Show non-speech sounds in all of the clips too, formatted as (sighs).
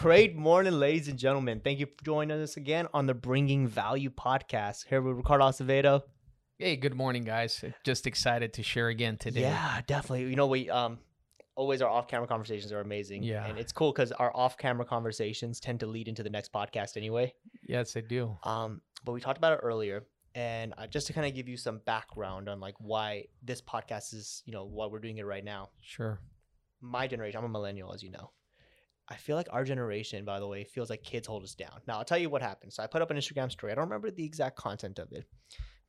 Great morning, ladies and gentlemen. Thank you for joining us again on the Bringing Value podcast. Here with Ricardo Acevedo. Hey, good morning, guys. Just excited to share again today. Yeah, definitely. You know, we um always our off-camera conversations are amazing. Yeah. and it's cool because our off-camera conversations tend to lead into the next podcast anyway. Yes, they do. Um, but we talked about it earlier, and uh, just to kind of give you some background on like why this podcast is, you know, why we're doing it right now. Sure. my generation, I'm a millennial, as you know. I feel like our generation, by the way, feels like kids hold us down. Now, I'll tell you what happened. So I put up an Instagram story. I don't remember the exact content of it,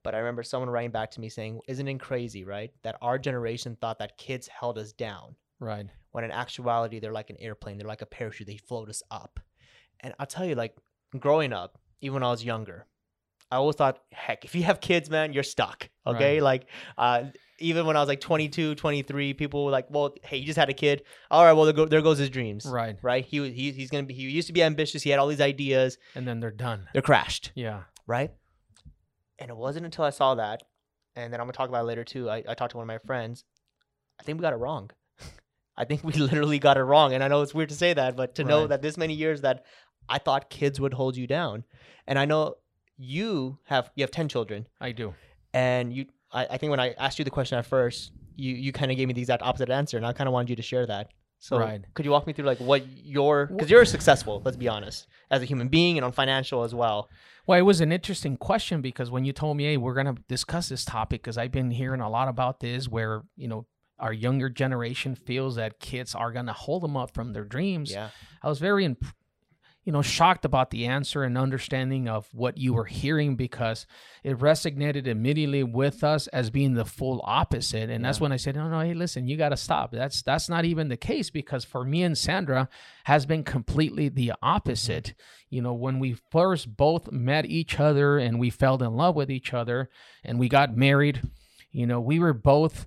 but I remember someone writing back to me saying, Isn't it crazy, right? That our generation thought that kids held us down Right. when in actuality, they're like an airplane, they're like a parachute, they float us up. And I'll tell you, like, growing up, even when I was younger, I always thought, heck, if you have kids, man, you're stuck. Okay. Right. Like, uh, even when I was like 22, 23, people were like, well, hey, you just had a kid. All right, well, there, go, there goes his dreams. Right. Right. He, was- he, he's going to be, he used to be ambitious. He had all these ideas. And then they're done. They're crashed. Yeah. Right. And it wasn't until I saw that, and then I'm going to talk about it later too. I, I talked to one of my friends. I think we got it wrong. (laughs) I think we literally got it wrong. And I know it's weird to say that, but to know that this many years that I thought kids would hold you down. And I know you have you have 10 children I do. and you I, I think when I asked you the question at first, you you kind of gave me the exact opposite answer and I kind of wanted you to share that. So Right. could you walk me through like what your cuz you're successful, let's be honest, as a human being and on financial as well. Well, it was an interesting question because when you told me, hey, we're going to discuss this topic, because I've been hearing a lot about this where, you know, our younger generation feels that kids are going to hold them up from their dreams. Yeah. I was very, imp- you know, shocked about the answer and understanding of what you were hearing because it resonated immediately with us as being the full opposite. And that's when I said, no, no, hey, listen, you got to stop. That's that's not even the case because for me and Sandra has been completely the opposite. Mm-hmm. You know, when we first both met each other and we fell in love with each other and we got married, you know, we were both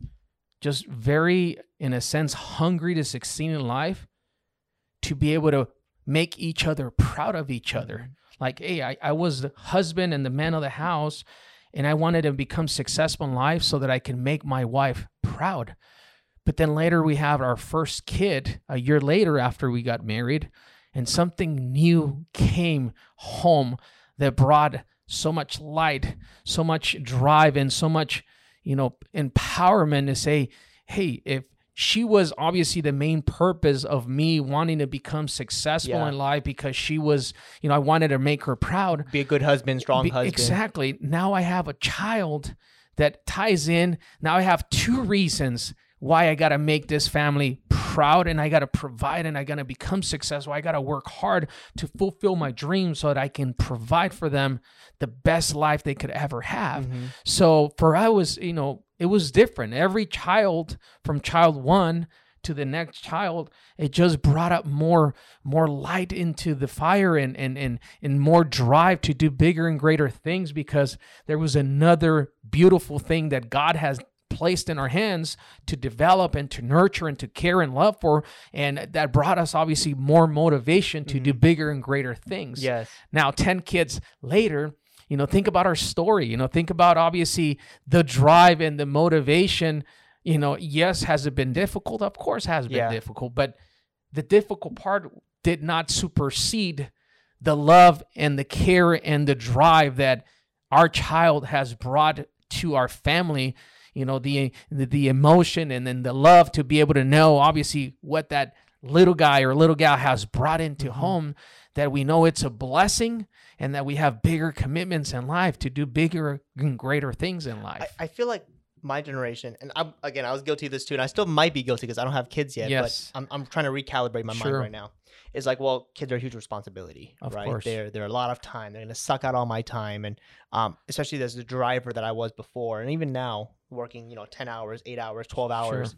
just very, in a sense, hungry to succeed in life to be able to make each other proud of each other. Mm-hmm. Like, hey, I, I was the husband and the man of the house, and I wanted to become successful in life so that I can make my wife proud. But then later we have our first kid a year later after we got married, and something new came home that brought so much light, so much drive, and so much, you know, empowerment to say, hey, if she was obviously the main purpose of me wanting to become successful Yeah. in life because she was, you know, I wanted to make her proud. Be a good husband, strong Be- husband. Exactly. Now I have a child that ties in. Now I have two reasons why I got to make this family proud and I got to provide and I got to become successful. I got to work hard to fulfill my dreams so that I can provide for them the best life they could ever have. Mhm. So for I was, you know, it was different. Every child from child one to the next child, it just brought up more more light into the fire and and and and more drive to do bigger and greater things because there was another beautiful thing that God has placed in our hands to develop and to nurture and to care and love for and that brought us obviously more motivation to do mm-hmm. bigger and greater things Yes. now, 10 kids later, you know, think about our story. You know, think about obviously the drive and the motivation. You know, yes, has it been difficult? Of course, has been Yeah. difficult, but the difficult part did not supersede the love and the care and the drive that our child has brought to our family. You know, the the, the emotion and then the love to be able to know, obviously, what that little guy or little gal has brought into Mm-hmm. home that we know it's a blessing and that we have bigger commitments in life to do bigger and greater things in life. I, I feel like my generation, and I'm, again, I was guilty of this too, and I still might be guilty because I don't have kids yet. Yes. But I'm, I'm trying to recalibrate my Sure. mind right now. It's like, well, kids are a huge responsibility, Of right? course. They're they're a lot of time. They're gonna suck out all my time, and um, especially as the driver that I was before, and even now working, you know, ten hours, eight hours, twelve hours.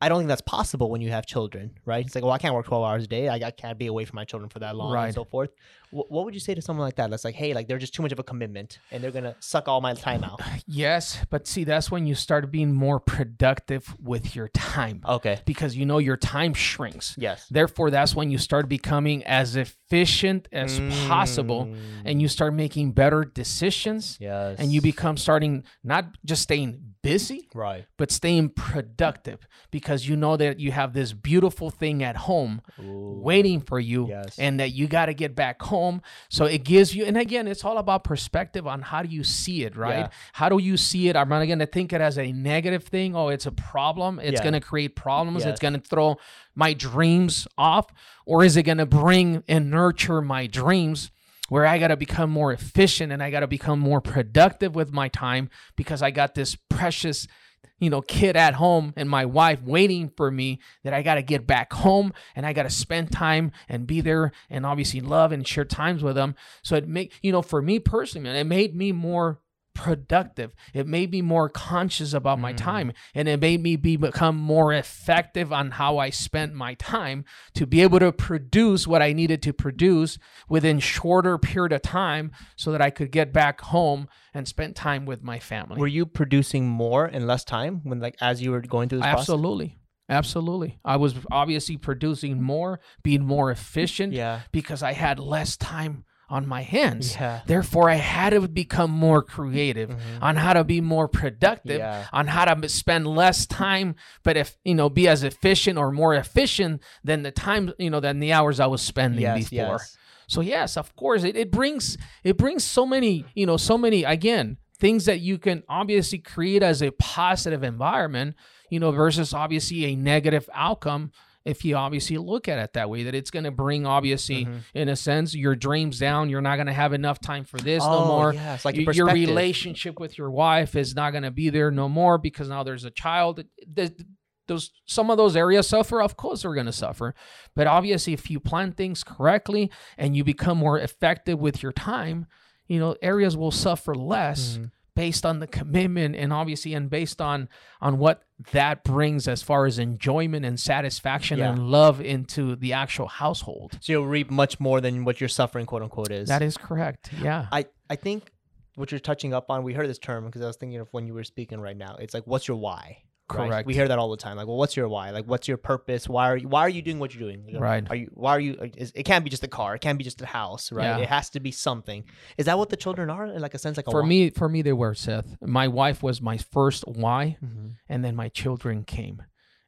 I don't think that's possible when you have children, right? It's like, well, I can't work 12 hours a day. I, I can't be away from my children for that long right. and so forth. Wh- what would you say to someone like that? That's like, hey, like they're just too much of a commitment and they're going to suck all my time out. (sighs) yes, but see, that's when you start being more productive with your time Okay. because you know your time shrinks. Yes. Therefore, that's when you start becoming as efficient as possible and mm. you start making better decisions Yes. and you become starting not just staying busy, Right. but staying productive because you know that you have this beautiful thing at home Ooh. waiting for you Yes. and that you got to get back home. So it gives you, and again, it's all about perspective on how do you see it, right? Yeah. How do you see it? I'm not going to think it as a negative thing. Oh, it's a problem. It's Yeah. going to create problems. Yes. It's going to throw my dreams off. Or is it going to bring and nurture my dreams? Where I got to become more efficient and I got to become more productive with my time because I got this precious you know, kid at home and my wife waiting for me that I got to get back home and I got to spend time and be there and obviously love and share times with them. So it make, you know, for me personally, man, it made me more productive. It made me more conscious about my Mm. time and it made me be become more effective on how I spent my time to be able to produce what I needed to produce within shorter period of time so that I could get back home and spend time with my family. Were you producing more in less time when, like, as you were going through this process? Absolutely. Absolutely. I was obviously producing more, being more efficient Yeah. because I had less time on my hands. Yeah. Therefore, I had to become more creative Mhm. on how to be more productive, Yeah. on how to spend less time, but if, you know, be as efficient or more efficient than the time, you know, than the hours I was spending Yes. before. Yes. So yes, of course, it, it brings it brings so many, you know, so many again things that you can obviously create as a positive environment, you know, versus obviously a negative outcome. If you obviously look at it that way, that it's going to bring obviously, Mhm. in a sense, your dreams down. You're not going to have enough time for this oh, no more. Yeah. It's like your, your relationship with your wife is not going to be there no more because now there's a child. Th- Those some of those areas suffer. Of course, they're going to suffer, but obviously, if you plan things correctly and you become more effective with your time, you know areas will suffer less Mhm. Based on the commitment and obviously and based on on what that brings as far as enjoyment and satisfaction Yeah. and love into the actual household. So you'll reap much more than what your suffering, quote unquote, is. That is correct. Yeah. I, I think what you're touching up on, we heard this term because I was thinking of when you were speaking right now. It's like, what's your why? Right? Correct. We hear that all the time. Like, well, what's your why? Like, what's your purpose? Why are you? Why are you doing what you're doing? You know, Right. Are you? Why are you? is- It can't be just a car. It can't be just a house, right? Yeah. It has to be something. Is that what the children are? In like a sense, like a for why? me for me they were Seth. My wife was my first why Mhm. and then my children came.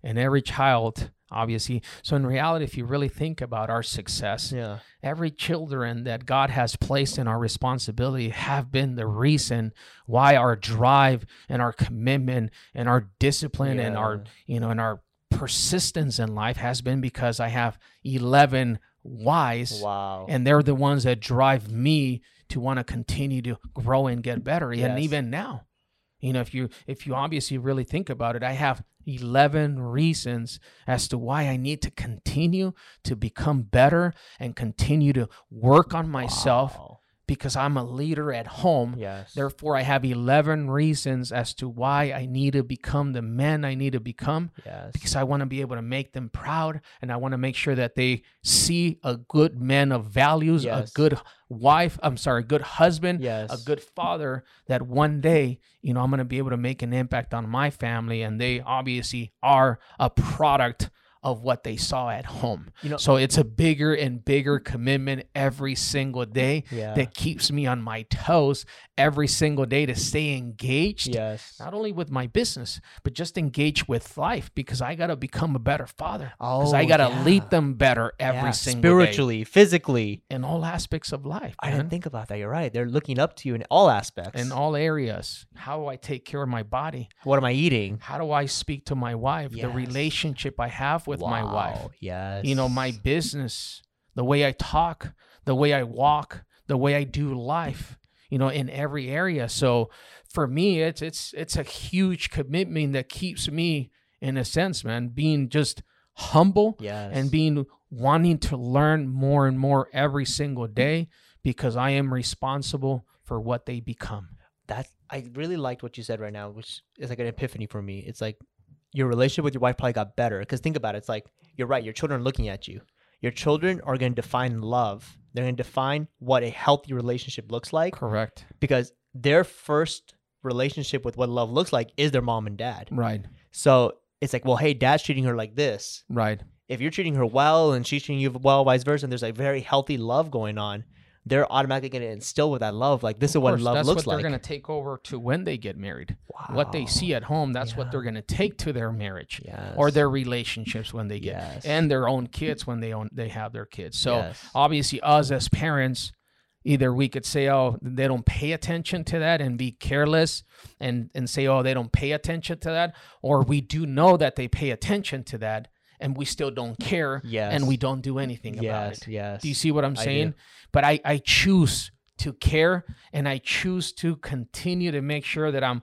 And every child obviously so in reality if you really think about our success Yeah. every children that God has placed in our responsibility have been the reason why our drive and our commitment and our discipline and our you know and our persistence in life has been because I have 11 whys Wow. and they're the ones that drive me to want to continue to grow and get better and even now you know if you if you obviously really think about it i have 11 reasons as to why i need to continue to become better and continue to work on myself Wow. Because i'm a leader at home Yes. therefore i have 11 reasons as to why i need to become the man i need to become yes. because I want to be able to make them proud and I want to make sure that they see a good man of values, Yes. a good wife, I'm sorry, a good husband, yes. a good father that one day, you know, I'm going to be able to make an impact on my family and they obviously are a product of what they saw at home. You know. So it's a bigger and bigger commitment every single day yeah. that keeps me on my toes every single day to stay engaged yes. not only with my business, but just engage with life because I got to become a better father. Because Oh, I got to yeah. lead them better every Yeah, single day spiritually, physically. in all aspects of life, I man. didn't think about that. You're right. They're looking up to you in all aspects. in all areas. How do I take care of my body? what am I eating? How do I speak to my wife? The relationship I have with my wife. Wow, Yes. You know, my business, the way I talk, the way I walk, the way I do life. You know, in every area. So for me, it's it's it's a huge commitment that keeps me, in a sense, man, being just humble Yes. and being wanting to learn more and more every single day because I am responsible for what they become. that I really liked what you said right now, which is like an epiphany for me. It's like your relationship with your wife probably got better because think about it. It's like you're right. Your children are looking at you. Your children are going to define love. They're going to define what a healthy relationship looks like Correct. because their first relationship with what love looks like is their mom and dad. Right. So it's like, well, hey, dad's treating her like this. Right. If you're treating her well and she's treating you well, vice versa, and there's a very healthy love going on, they're automatically going to instill with that love. Like this is what course, love that's looks what like. they're going to take over to when they get married. What they see at home, that's what they're going to take to their marriage yes. or their relationships when they get yes. and their own kids when they own they have their kids. So Yes. obviously us as parents either we could say oh they don't pay attention to that and be careless and and say oh they don't pay attention to that or we do know that they pay attention to that and we still don't care yes. and we don't do anything about it. yes. Do you see what I'm I saying? But I, I choose to care and I choose to continue to make sure that I'm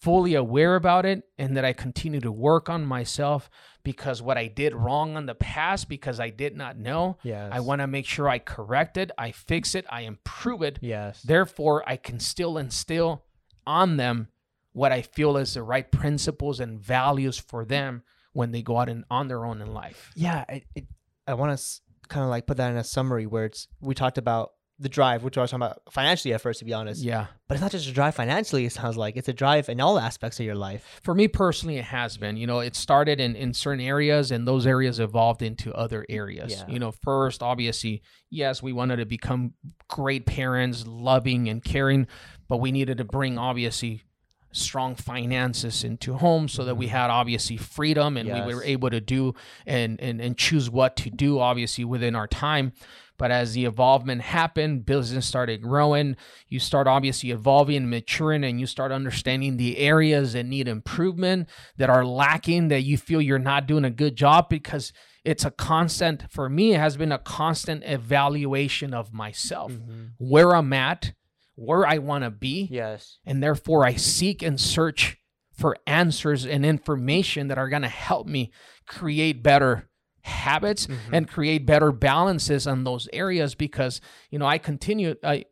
fully aware about it and that I continue to work on myself because what I did wrong in the past because I did not know, Yes. I want to make sure I correct it, I fix it, I improve it. Yes. Therefore, I can still instill on them what I feel is the right principles and values for them when they go out and on their own in life. yeah. It, it, I want to kind of like put that in a summary where it's we talked about the drive, which I was talking about financially at first, to be honest. Yeah. But it's not just a drive financially. It sounds like it's a drive in all aspects of your life. For me personally, it has been. You know, it started in, in certain areas and those areas evolved into other areas. Yeah. You know, first, obviously, yes, we wanted to become great parents, loving and caring, but we needed to bring, obviously, strong finances into home so that we had obviously freedom and we Mm-hmm. Were able to do and, and and choose what to do obviously within our time. But as the evolvement happened business started growing you start obviously evolving and maturing and you start understanding the areas that need improvement that are lacking that you feel you're not doing a good job because it's a constant for me it has been a constant evaluation of myself. Where i'm at where i want to be Yes. and therefore I seek and search for answers and information that are going to help me create better habits Mhm. and create better balances on those areas because you know I continue I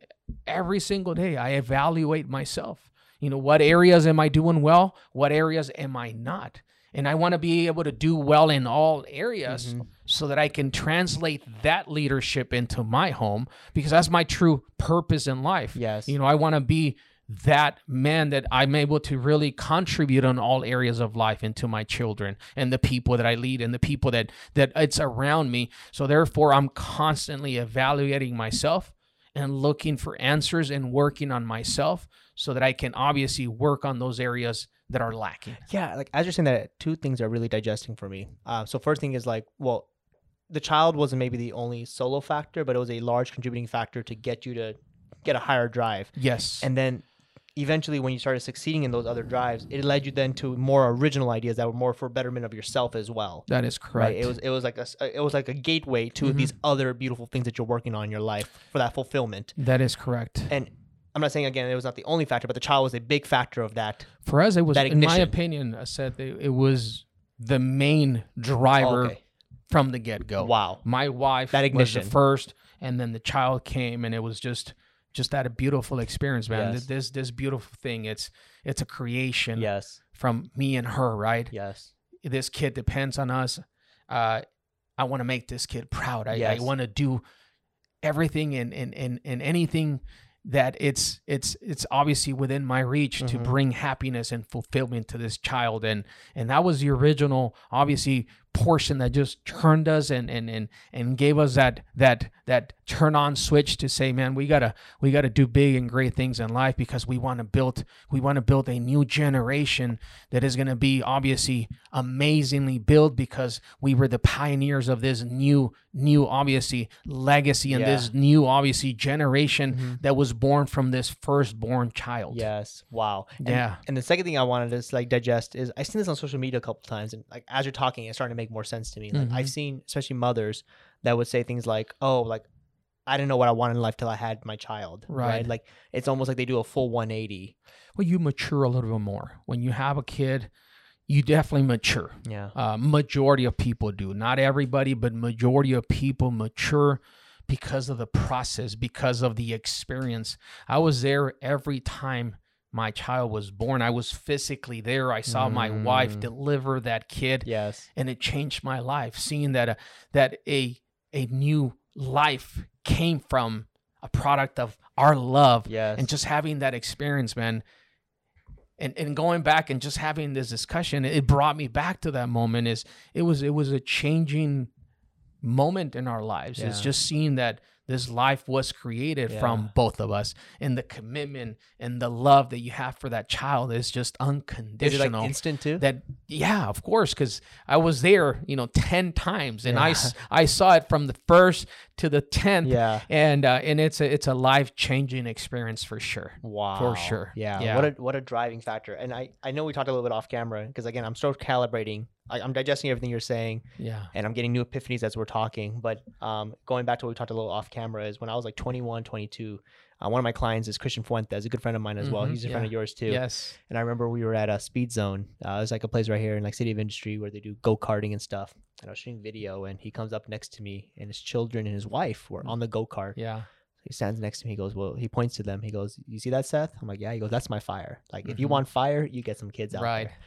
every single day I evaluate myself you know what areas am I doing well what areas am I not and I want to be able to do well in all areas Mhm. So that I can translate that leadership into my home because that's my true purpose in life Yes. you know, I want to be that man that I'm able to really contribute on all areas of life into my children and the people that I lead and the people that that it's around me. So therefore, I'm constantly evaluating myself and looking for answers and working on myself so that I can obviously work on those areas that are lacking. Yeah, like as you're saying that, two things are really digesting for me. Uh, so first thing is like, well, the child wasn't maybe the only solo factor, but it was a large contributing factor to get you to get a higher drive. Yes. And then eventually, when you started succeeding in those other drives, it led you then to more original ideas that were more for betterment of yourself as well. that is correct. Right. It was it was like a it was like a gateway to Mhm. these other beautiful things that you're working on in your life for that fulfillment. that is correct. And I'm not saying again it was not the only factor, but the child was a big factor of that. For us, it was, in my opinion, I said it, it was the main driver Okay. From the get go. Wow. My wife That was ignition. the first, and then the child came, and it was just just that a beautiful experience, man. Yes. This this beautiful thing. It's it's a creation Yes. from me and her, right? Yes. This kid depends on us. Uh, I want to make this kid proud. I, Yes. I want to do everything and and and and anything that it's it's it's obviously within my reach to Mhm. bring happiness and fulfillment to this child and and that was the original obviously portion that just turned us and and and and gave us that that that turn on switch to say man we gotta we gotta do big and great things in life because we want to build we want to build a new generation that is going to be obviously amazingly built because we were the pioneers of this new new obviously legacy and Yeah. this new obviously generation Mhm. that was born from this firstborn child Yes. Wow. And, yeah And the second thing I wanted to like digest is I've seen this on social media a couple times, and like as you're talking, it's starting to make more sense to me. Like I've Mhm. seen, especially mothers, that would say things like, "Oh, like I didn't know what I wanted in life till I had my child." Right. Like it's almost like they do a full 180. well you mature a little bit more when you have a kid you definitely mature Yeah. uh, majority of people do not everybody but majority of people mature because of the process because of the experience i was there every time my child was born i was physically there i saw my wife Mm. deliver that kid Yes. and it changed my life seeing that a, that a a new life came from a product of our love Yes. and just having that experience man and and going back and just having this discussion it brought me back to that moment is it was it was a changing moment in our lives it's just seeing that this life was created Yeah. from both of us and the commitment and the love that you have for that child is just Is it unconditional like instant too? that yeah of course because i was there you know 10 times and I, Yeah. s- I saw it from the first to the 10th yeah. and uh, and it's a it's a life changing experience for sure Wow. For sure. Yeah. Yeah. What a what a driving factor. And I I know we talked a little bit off camera because again I'm still calibrating. I, I'm digesting everything you're saying yeah and I'm getting new epiphanies as we're talking. But um, going back to what we talked a little off camera is when I was like 21, 22. Uh, one of my clients is Christian Fuentes, a good friend of mine as well. Mhm, He's a friend of yours too. yes And I remember we were at a speed zone. Uh, it was like a place right here in like City of Industry where they do go karting and stuff. And I was shooting video, and he comes up next to me, and his children and his wife were on the go kart. yeah He stands next to me. He goes, "Well," he points to them. He goes, "You see that, Seth?" I'm like, "Yeah." He goes, "That's my fire. Like, if you Mhm. want fire, you get some kids out there. right there."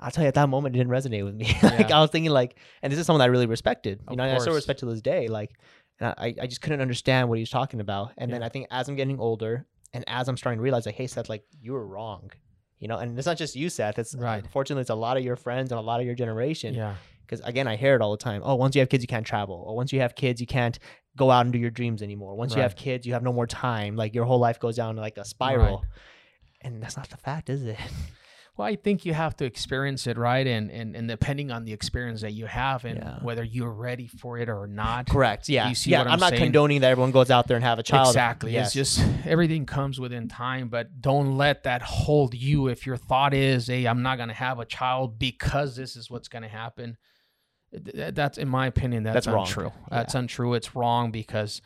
I'll tell you, at that moment, it didn't resonate with me. (laughs) like, Yeah. I was thinking, like, and this is someone that I really respected. You Of know, I still respect to this day. Like, and I, I just couldn't understand what he was talking about. And then I think as I'm getting older, and as I'm starting to realize, like, hey, Seth, like, you were wrong. You know, and it's not just you, Seth. It's uh, Right. Unfortunately, it's a lot of your friends and a lot of your generation yeah because again i hear it all the time oh once you have kids you can't travel or once you have kids you can't go out and do your dreams anymore once you have kids you have no more time like your whole life goes down like a spiral and that's not the fact is it (laughs) Well, I think you have to experience it, right? And and, and depending on the experience that you have and Yeah. whether you're ready for it or not. correct yeah You see yeah what i'm, I'm not saying? condoning that everyone goes out there and have a child Exactly. yes. It's just everything comes within time, but don't let that hold you. If your thought is, hey, I'm not going to have a child because this is what's going to happen, th- th- that's, in my opinion, that's, That's wrong. untrue. That's untrue. It's wrong because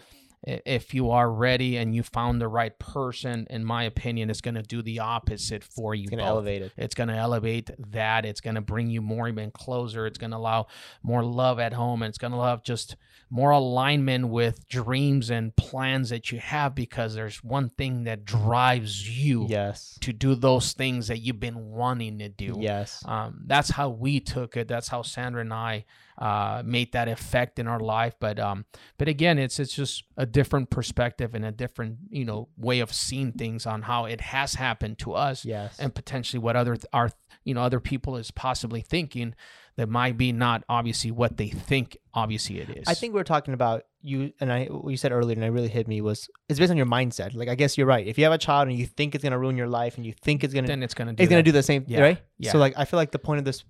if you are ready and you found the right person, in my opinion, it's going to do the opposite for you. it's gonna elevate it It's going to elevate that. It's going to bring you more even closer. It's going to allow more love at home. And it's going to allow just more alignment with dreams and plans that you have because there's one thing that drives you yes to do those things that you've been wanting to do. yes Um, that's how we took it. That's how Sandra and I uh, made that effect in our life. But um, but again, it's it's just a different perspective and a different you know way of seeing things on how it has happened to us yes and potentially what other our you know other people is possibly thinking that might be not obviously what they think obviously it is I think we are talking about you and I. What you said earlier, and it really hit me was it's based on your mindset. Like I guess you're right. If you have a child and you think it's gonna ruin your life, and you think it's gonna then it's gonna do it's gonna do the same, Yeah, right? yeah. So like I feel like the point of this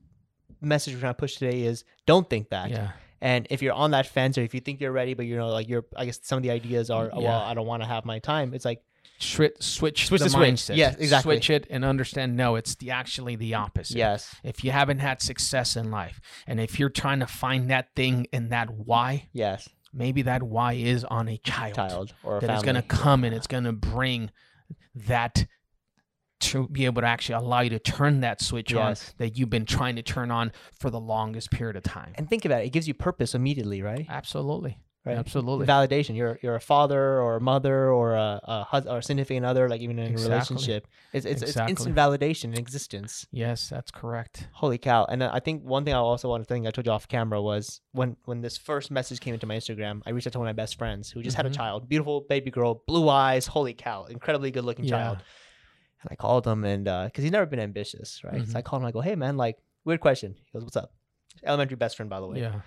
message we're trying to push today is don't think that. yeah And if you're on that fence, or if you think you're ready, but you know, like you're, I guess some of the ideas are, oh, Yeah. well, I don't want to have my time. It's like, switch switch, Switch the, the switch. mindset Yes, exactly. switch it and understand no it's the actually the opposite yes, if you haven't had success in life and if you're trying to find that thing and that why yes, maybe that why is on a child, child or a that is family. going to come and it's going to bring that to be able to actually allow you to turn that switch Yes. on that you've been trying to turn on for the longest period of time. And think about it; it gives you purpose immediately, right? Absolutely. Right. Absolutely. Validation. You're you're a father or a mother or a, a husband or a significant other, like even in Exactly. a relationship. It's it's, Exactly. it's instant validation in existence. yes, that's correct. Holy cow! And uh, I think one thing I also want to think I told you off camera was when when this first message came into my Instagram, I reached out to one of my best friends who just had a Mhm. child, beautiful baby girl, blue eyes. Holy cow! Incredibly good looking Yeah. child. And I called him and because he's never been ambitious, right? Mhm. So I called him. I go, hey man, like weird question. He goes, what's up? Elementary best friend, by the way. Yeah.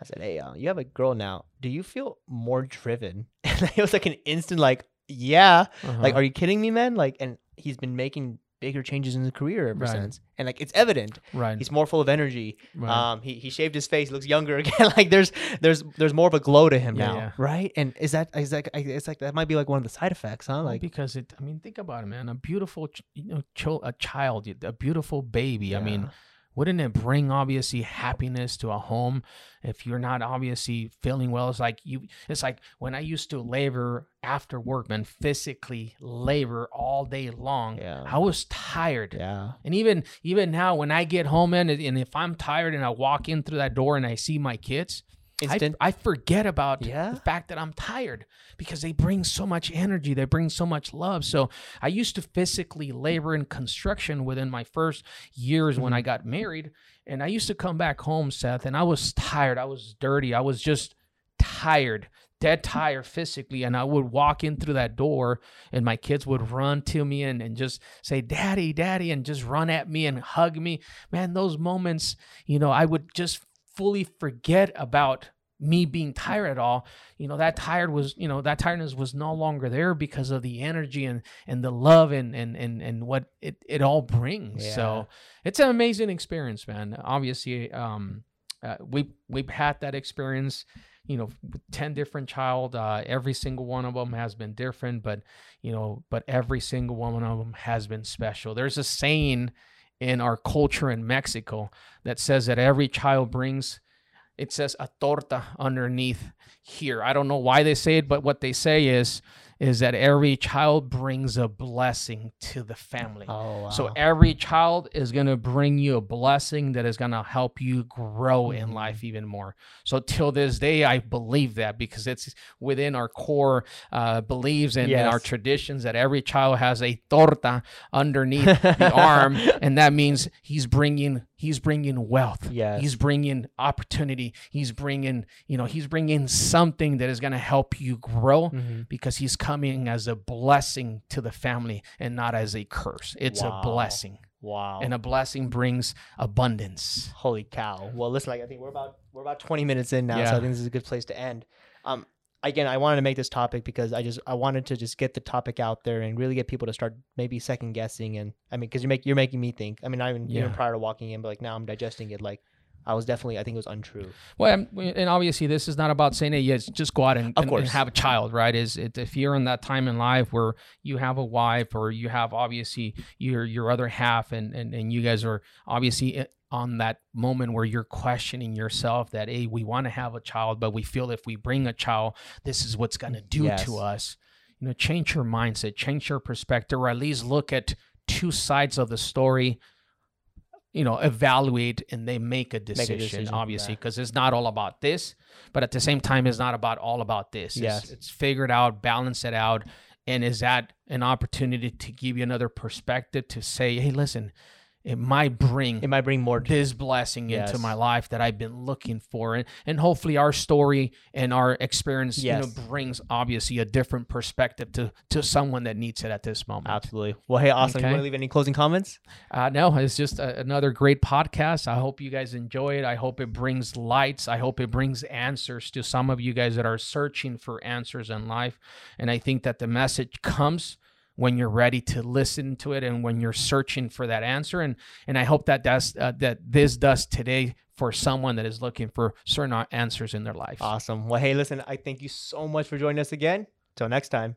I said, hey, uh, you have a girl now. Do you feel more driven? (laughs) And it was like an instant, like, yeah. Like, Uh-huh. are you kidding me, man? Like, and he's been making bigger changes in his career ever Right. since, and like it's evident. right. He's more full of energy. right. Um, he, he shaved his face, looks younger (laughs) again. like there's there's there's more of a glow to him Yeah, now, yeah. right? And is that is that it's like that might be like one of the side effects, huh? Well, Like because it, I mean, think about it, man. A beautiful, ch- you know, chil- a child, a beautiful baby. I mean, Yeah. Wouldn't it bring obviously happiness to a home if you're not obviously feeling well? It's like you. It's like when I used to labor after work, man, physically labor all day long. Yeah. I was tired. yeah, And even even now, when I get home, man, and if I'm tired and I walk in through that door and I see my kids, instant. I forget about Yeah. the fact that I'm tired because they bring so much energy. They bring so much love. So I used to physically labor in construction within my first years when I Mm-hmm. got married. And I used to come back home, Seth, and I was tired. I was dirty. I was just tired, dead (laughs) tired physically. And I would walk in through that door and my kids would run to me and, and just say, Daddy, Daddy, and just run at me and hug me. Man, those moments, you know, I would just fully forget about me being tired at all, you know, that tired was, you know, that tiredness was no longer there because of the energy and and the love and and and and what it it all brings. Yeah. So it's an amazing experience, man. Obviously, um, uh, we we've had that experience. You know, with ten different child. Uh, every single one of them has been different, but you know, but every single one of them has been special. There's a saying in our culture in Mexico that says that every child brings it says a torta underneath here. I don't know why they say it, but what they say is is that every child brings a blessing to the family. Oh, wow. So every child is going to bring you a blessing that is going to help you grow in Mhm. life even more. So till this day, I believe that because it's within our core uh, beliefs and, and our traditions that every child has a torta underneath the (laughs) arm, and that means he's bringing he's bringing wealth. Yes. He's bringing opportunity. He's bringing you know he's bringing something that is going to help you grow Mhm. because he's coming as a blessing to the family and not as a curse. It's Wow. a blessing. Wow. And a blessing brings abundance. Holy cow! Well, listen, like I think we're about we're about twenty minutes in now, so I think this is a good place to end. Um, again, I wanted to make this topic because I just I wanted to just get the topic out there and really get people to start maybe second guessing and I mean because you make you're making me think. I mean, not even even prior to walking in, but like now I'm digesting it. Like I was definitely I think it was untrue. Well, I'm- and obviously, this is not about saying, "Hey, yes, just go out and, Of and- and have a child." Right? Is it, if you're in that time in life where you have a wife or you have obviously your your other half, and and, and you guys are obviously i- on that moment where you're questioning yourself that, "Hey, we want to have a child, but we feel if we bring a child, this is what's going to do Yes. to us." You know, change your mindset, change your perspective, or at least look at two sides of the story you know evaluate and they make a decision, decision, obviously because it's not all about this but at the same time it's not about all about this Yes. it's, it's figured out balance it out and is that an opportunity to give you another perspective to say hey listen it might bring It might bring more. this blessing Yes. into my life that I've been looking for, and, and hopefully our story and our experience, Yes. you know, brings obviously a different perspective to to someone that needs it at this moment. Absolutely. Well, hey, awesome. Do you want to leave any closing comments? Uh, no, it's just a, another great podcast. I hope you guys enjoy it. I hope it brings lights. I hope it brings answers to some of you guys that are searching for answers in life. And I think that the message comes when you're ready to listen to it and when you're searching for that answer. And and I hope that does uh, that this does today for someone that is looking for certain answers in their life. Awesome. Well, hey, listen, I thank you so much for joining us again. Till next time.